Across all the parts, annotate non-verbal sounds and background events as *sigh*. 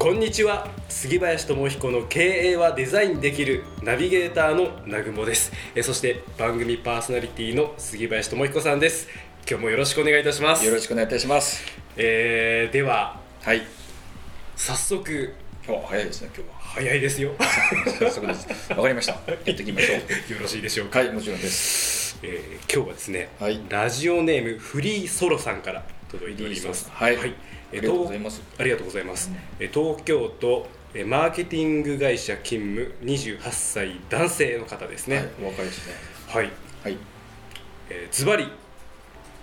こんにちは。杉林智彦の経営はデザインできるナビゲーターの南雲です。えそして番組パーソナリティの杉林智彦さんです。今日もよろしくお願いいたします。よろしくお願いいたします。えー、でははい。早速。お早いですね今日は。早いですよ。早速です。わかりました。やっていきましょう。*laughs* よろしいでしょうか。はいもちろんです。えー今日はですね、はい。ラジオネームフリーソロさんから届いております。はい。えありがとうございます。ありがとうございます、え東京都えマーケティング会社勤務28歳男性の方ですね。はい。お若いですね。はい、はい。えーズバリ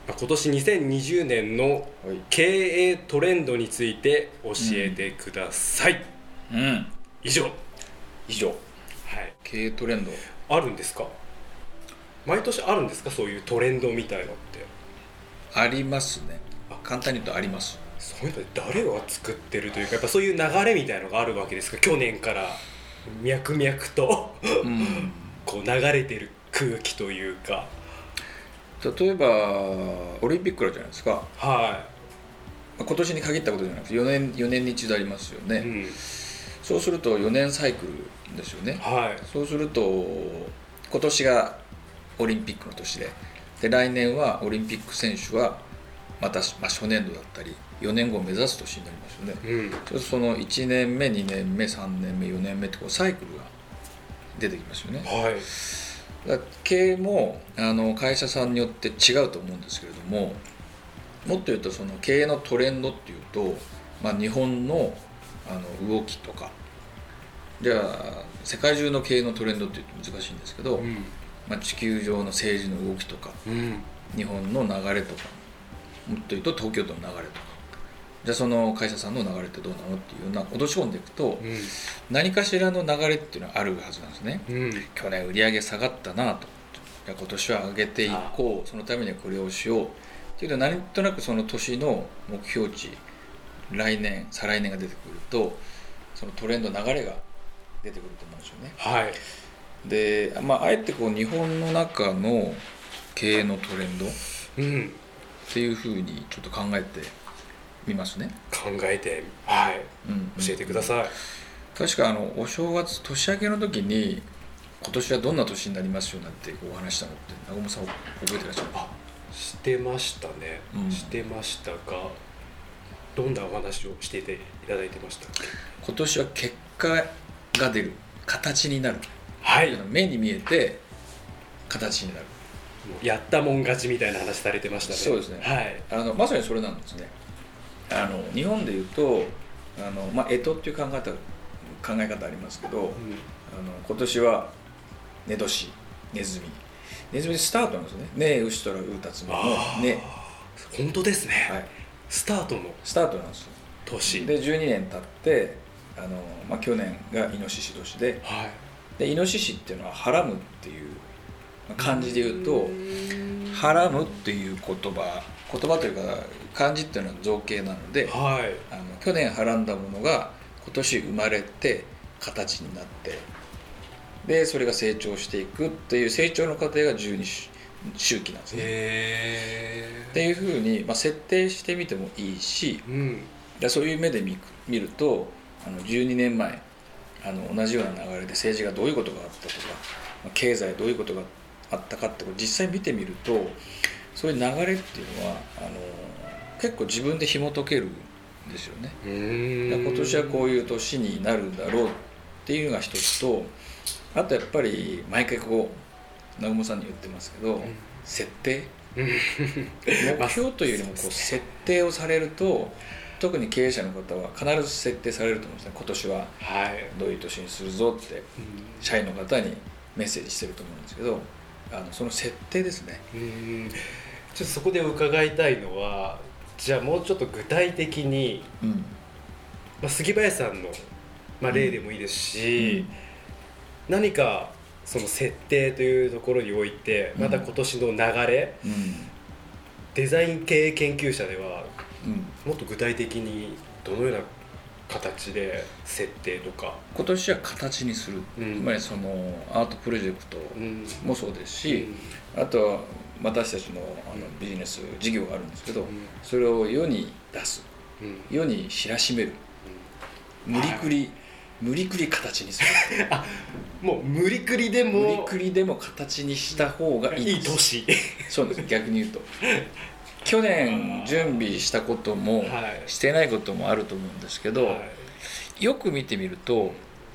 まあ今年2020年のはい。経営トレンドについて教えてください、うん。以上。はい。以上経営トレンド。あるんですか？毎年あるんですか？そういうトレンドみたいのって。ありますね簡単に言うとあります。そういうの誰が作ってるというかやっぱそういう流れみたいのがあるわけですか？去年から。脈々と。うん。こう流れてる空気というか。例えばオリンピックあるじゃないですか。はまあ今年に限ったことじゃなくて4年4年に一度ありますよい、ね、うん、そうすると4年サイクルですよね。はい。そうすると今年がオリンピックの年で。で来年はオリンピック選手はまた、まあ、初年度だったり4年後を目指す年になりますよね。うん。そうするとその1年目2年目3年目4年目ってこうサイクルが出てきますよね。はい。だ経営もあの会社さんによって違うと思うんですけれどももっと言うとその経営のトレンドっていうと、まあ、日本のあの動きとかじゃあ世界中の経営のトレンドっていうと難しいんですけど、うん。まあ、地球上の政治の動きとかうん。日本の流れとかもっと言うと東京都の流れとか。じゃあその会社さんの流れってどうなのっていうような落とし込んでいくとうん。何かしらの流れっていうのはあるはずなんですね。うん。去年売り上げ下がったなと。じゃあ今年は上げていこう。そのためにはこれをしよう。っていうのはなんとなくその年の目標値来年再来年が出てくるとそのトレンド流れが出てくると思うんですよね。はい。で、まあ、あえてこう日本の中の経営のトレンド。っうんていうふうにちょっと考えてみますね、考えてはい。うん、教えてください、確かあのお正月年明けの時に今年はどんな年になりますよなんてお話したのって南雲さん覚えてらっしゃる？あしてましたね、うん。してましたがどんなお話をしていていただいてました今年は結果が出る形になる。はい。目に見えて形になるやったもん勝ちみたいな話されてましたね。そうですね。はい。あのまさにそれなんですね。あの日本でいうとあの、まあ、干支っていう考え方考え方ありますけど、あの今年は寝年ネズミ。ネズミでスタートなんですね「ね。え牛とらうたつみ」のあ「ね本当ですね、」はい、スタートのスタートなんですよ。年。で12年経ってあの、まあ、去年がイノシシ年ではい。でイノシシっていうのは「はらむ」っていうまあ漢字で言うと「はらむ」っていう言葉言葉というか漢字っていうのは造形なのではい。あの去年はらんだものが今年生まれて形になってでそれが成長していくっていう成長の過程が十二周期なんですね。へっていうふうに、まあ、設定してみてもいいしえうん。でそういう目で見く見るとあの12年前あの同じような流れで政治がどういうことがあったとかまあ経済どういうことがあったかってことを実際見てみるとそういう流れっていうのはあの結構自分で紐解けるんですよね。今年はこういう年になるんだろうっていうのが一つとあとやっぱり毎回こう南雲さんに言ってますけど、設定。うん。*laughs* 目標というよりもこう設定をされると特に経営者の方は必ず設定されると思うんですね。今年ははい。どういう年にするぞって社員の方にメッセージしてると思うんですけどあのその設定ですね。うん。ちょっとそこで伺いたいのはじゃあもうちょっと具体的にうん。まあ、杉林さんの、まあ、例でもいいですし、何かその設定というところにおいてまた今年の流れ、うん。デザイン系研究者ではうん。もっと具体的にどのような形で設定とか、今年は形にする、うん。つまりそのアートプロジェクトうん。もそうですし、あとは私たちのあのビジネス事業があるんですけど、うん。それを世に出す。うん。うん世に知らしめる。無理くり、無理くり形にする。*laughs* もう無理くりで無理もくりでも形にした方がいいいい年。そうです。逆に言うと *laughs* 去年準備したこともはい。してないこともあると思うんですけど、はい。よく見てみると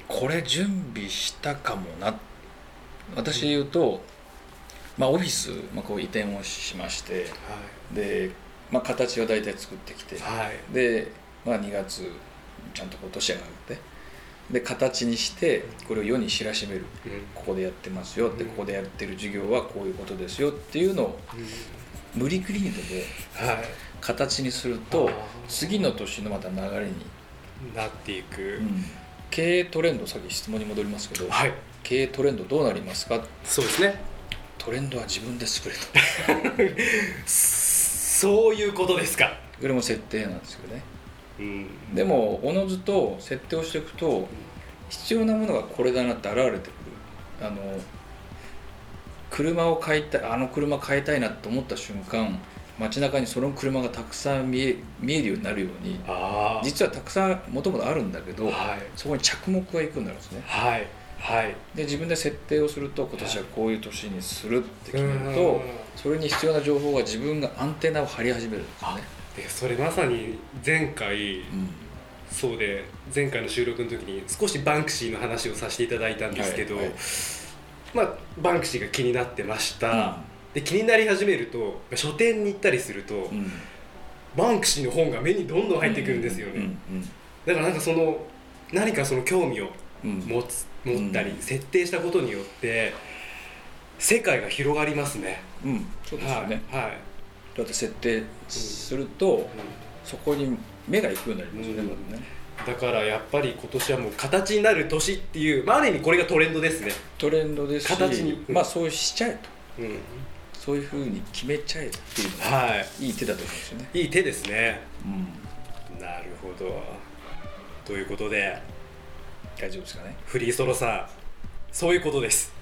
これ準備したかもな。私で言うと、まあ、オフィス、まあ、こう移転をしましてで、まあ、形を大体作ってきてで、まあ、2月ちゃんとこう年が上がってで形にしてこれを世に知らしめる。うん。ここでやってますよってうん。ここでやってる授業はこういうことですよっていうのを無理くりにでもはい。形にすると次の年のまた流れに、なっていく、経営トレンドさっき質問に戻りますけど、はい。経営トレンドどうなりますか？そうですね。トレンドは自分で作れと。*laughs* そういうことですか。これも設定なんですよね。うん。でもおのずと設定をしていくと必要なものがこれだなって現れてくる。あの車を買いたいあの車買いたいなと思った瞬間街中にその車がたくさん見え見えるようになるように実はたくさんもともとあるんだけど、はい。そこに着目がいくんだろうんですね。はい。はい。で自分で設定をすると今年はこういう年にするって決めるうん。とそれに必要な情報が自分がアンテナを張り始めるんですよね、でそれまさに前回うん。そうで前回の収録の時に少しバンクシーの話をさせていただいたんですけど、はいはいまあバンクシーが気になってました、うん。で気になり始めると書店に行ったりすると、うん。バンクシーの本が目にどんどん入ってくるんですよね、うんだからなんかその何かその興味を持つ持ったり、うん設定したことによって世界が広がりますね。うん。そうですよね、はい、はい。だって設定すると、そこに目が行くようになりますよね,、うん。まずねだからやっぱり今年はもう形になる年っていう、まあ、ある意味これがトレンドですね、トレンドですし形に。まあそうしちゃえと。うん、そういうふうに決めちゃえっていうのがはい。いい手だと思うんですよね、いい手ですね。うん、なるほど。ということで。大丈夫ですかね？フリーソロさん。そういうことです。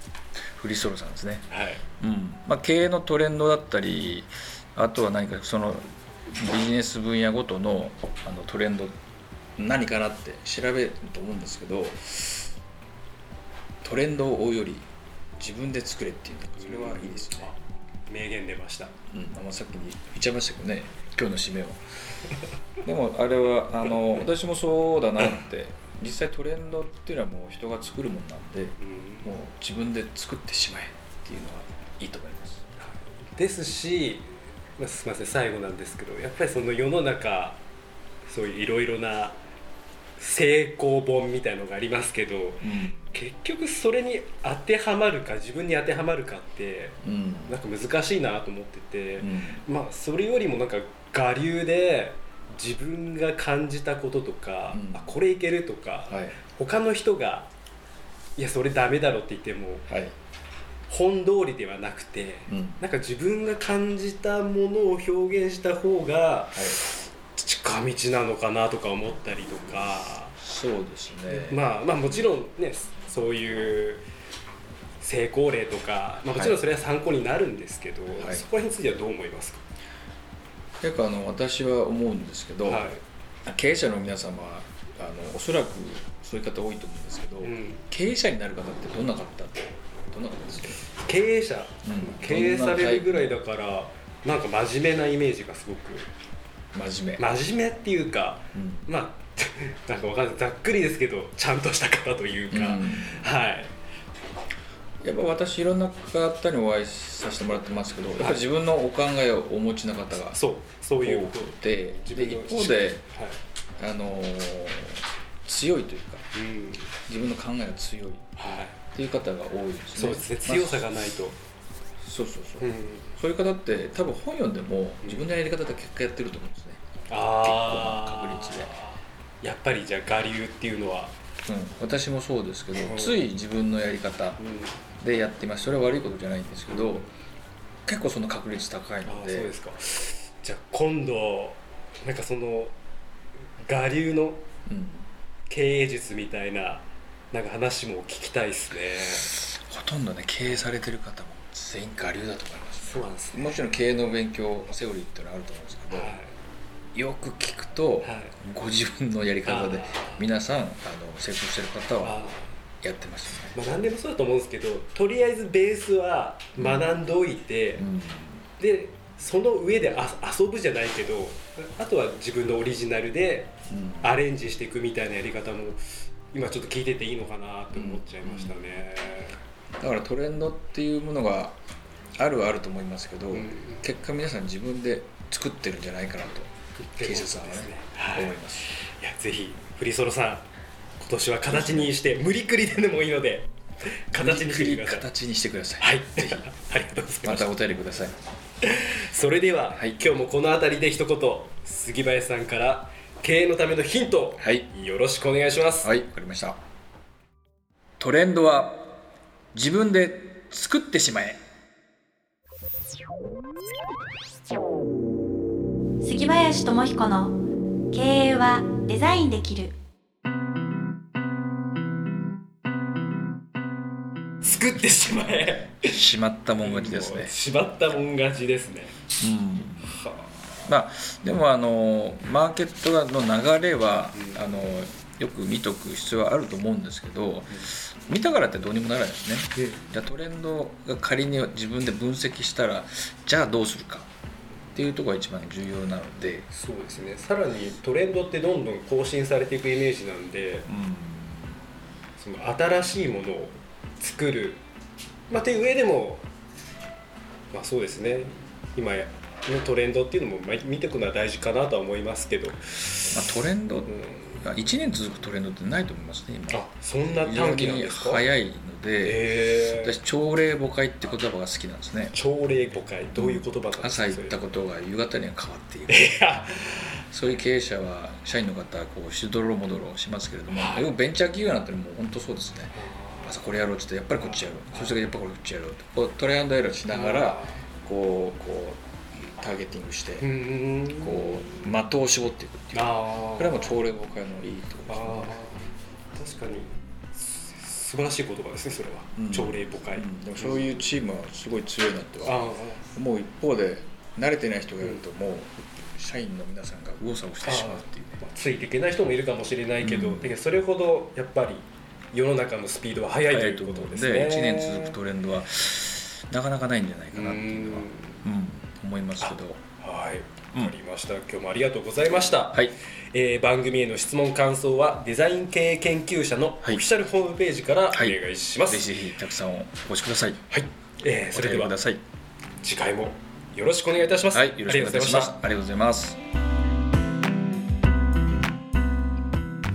フリーソロさんですね。はい。うん。まあ、経営のトレンドだったりあとは何かそのビジネス分野ごとのあのトレンド何かなって調べると思うんですけどトレンドを追うより自分で作れっていうそれはいいですね、名言出ました。うんまあ、さっきに言っちゃいましたけどね今日の締めを *laughs* でもあれはあの私もそうだなって実際トレンドっていうのはもう人が作るもんなんでうん。もう自分で作ってしまえっていうのはいいと思います。ですし、まあ、すみません最後なんですけどやっぱりその世の中そういういろいろな成功本みたいのがありますけど結局それに当てはまるか自分に当てはまるかってうん。なんか難しいなと思ってて、うん。まあそれよりもなんか我流で自分が感じたこととか、うん。あこれいけるとか、はい。他の人がいやそれダメだろって言ってもはい、本通りではなくて、うん。なんか自分が感じたものを表現した方がはい、近道なのかなとか思ったりとか、そうですね、まあまあもちろんねそういう成功例とか、まあ、もちろんそれは参考になるんですけど、はい。そこら辺についてはどう思いますか、結構あの私は思うんですけど、はい。経営者の皆様はあのおそらくそういう方多いと思うんですけど、うん。経営者になる方ってどんな方どんな方ですか、経営者、うん。経営されるぐらいだからなんか真面目なイメージがすごく真面目、真面目っていうかうん。まあ *laughs* なんかわかんない。ざっくりですけどちゃんとした方というか、うん。はい。やっぱ私いろんな方にお会いさせてもらってますけどやっぱり自分のお考えをお持ちの方がそう。そういう多ことで分の一方で、はい。あのー強いというかうん。自分の考えが強いっはい。ていう方が多いですね。そうですね。強さがないと、そうそうそう、うん、そういう方って多分本読んでも自分のやり方で結果やってると思うんですね。ああ結構な確率で。やっぱりじゃあ我流っていうのは、うん、私もそうですけど、うん。つい自分のやり方でやってます。それは悪いことじゃないんですけど、結構その確率高いあので。あそうですか。じゃあ今度なんかその我流のうん、経営術みたいななんか話も聞きたいですね。ほとんどね経営されてる方も全員我流だと思います。そうなんですもちろん経営の勉強セオリーっていうのはあると思うんですけど、はい。よく聞くと、はい。ご自分のやり方で皆さんあの成功してる方はあやってますよね、まあ、何でもそうだと思うんですけどとりあえずベースは学んでおいて、うん。でその上であ遊ぶじゃないけどあとは自分のオリジナルでうん。アレンジしていくみたいなやり方も今ちょっと聞いてていいのかなって思っちゃいましたね。だからトレンドっていうものがあるはあると思いますけど、うん。結果皆さん自分で作ってるんじゃないかなと警察はねはい、思います。いやぜひフリソロさん今年は形にして無理くりでもいいので形にしてください。形にしてください。はい、ぜひ。ありがとうございましたまたお便りください。それでは、はい。今日もこの辺りで一言杉林さんから経営のためのヒントをはい。よろしくお願いします。はいわかりました。トレンドは自分で作ってしまえ。杉林智彦の経営はデザインできる。作ってしまえ。しまったもん勝ちですね。しまったもん勝ちですね。うん。まあでもあのマーケットの流れは、うん。あのよく見とく必要はあると思うんですけど、見たからってどうにもならないですね。じゃあトレンドが仮に自分で分析したらじゃあどうするか。っていうところが一番重要なので、そうですね。さらにトレンドってどんどん更新されていくイメージなんで、その新しいものを作る、まあ、っていう上でも、まあそうですね。今のトレンドっていうのもまあ見ていくのは大事かなとは思いますけど、まあ、トレンド、うん1年続くトレンドってないと思いますね今。あそんな短期なんにですか？早いので、私朝礼誤解って言葉が好きなんですね。朝礼誤解どういう言葉なん。ですか。朝言ったこことが夕方には変わっている。そういう経営者は社員の方はこうしどろもどろしますけれども、でもベンチャー企業なんてもう本当そうですね。朝これやろうって言ってやっぱりこっちやろう。そしてやっぱりこっちやろうってこうトライアンドエラーしながらこうこうターゲティングしてこう的を絞っていくっていう。あこれはもう朝礼誤解のいいとこあろですね。ー。確かに。す素晴らしい言葉ですねそれは、うん。朝礼誤解、うん。でもそういうチームはすごい強いなってはあもう一方で慣れてない人がいるともう社員の皆さんが右往左往してしまうっていう。ねあついていけない人もいるかもしれないけど、うん。だけどそれほどやっぱり世の中のスピードは速いということですね。で1年続くトレンドはなかなかないんじゃないかなっていうのは、うん、思いますけど。はい。うんわかりました、今日もありがとうございました、はい。えー番組への質問感想はデザイン経営研究者のオフはいィシャルホームページからおはい。願いします、ぜひぜひたくさんお越しください。はい、えーそれではお便りください。次回もよろしくお願いいたします、はい。よろしくお願いします。あありがとうございます。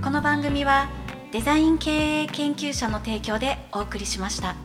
この番組はデザイン経営研究者の提供でお送りしました。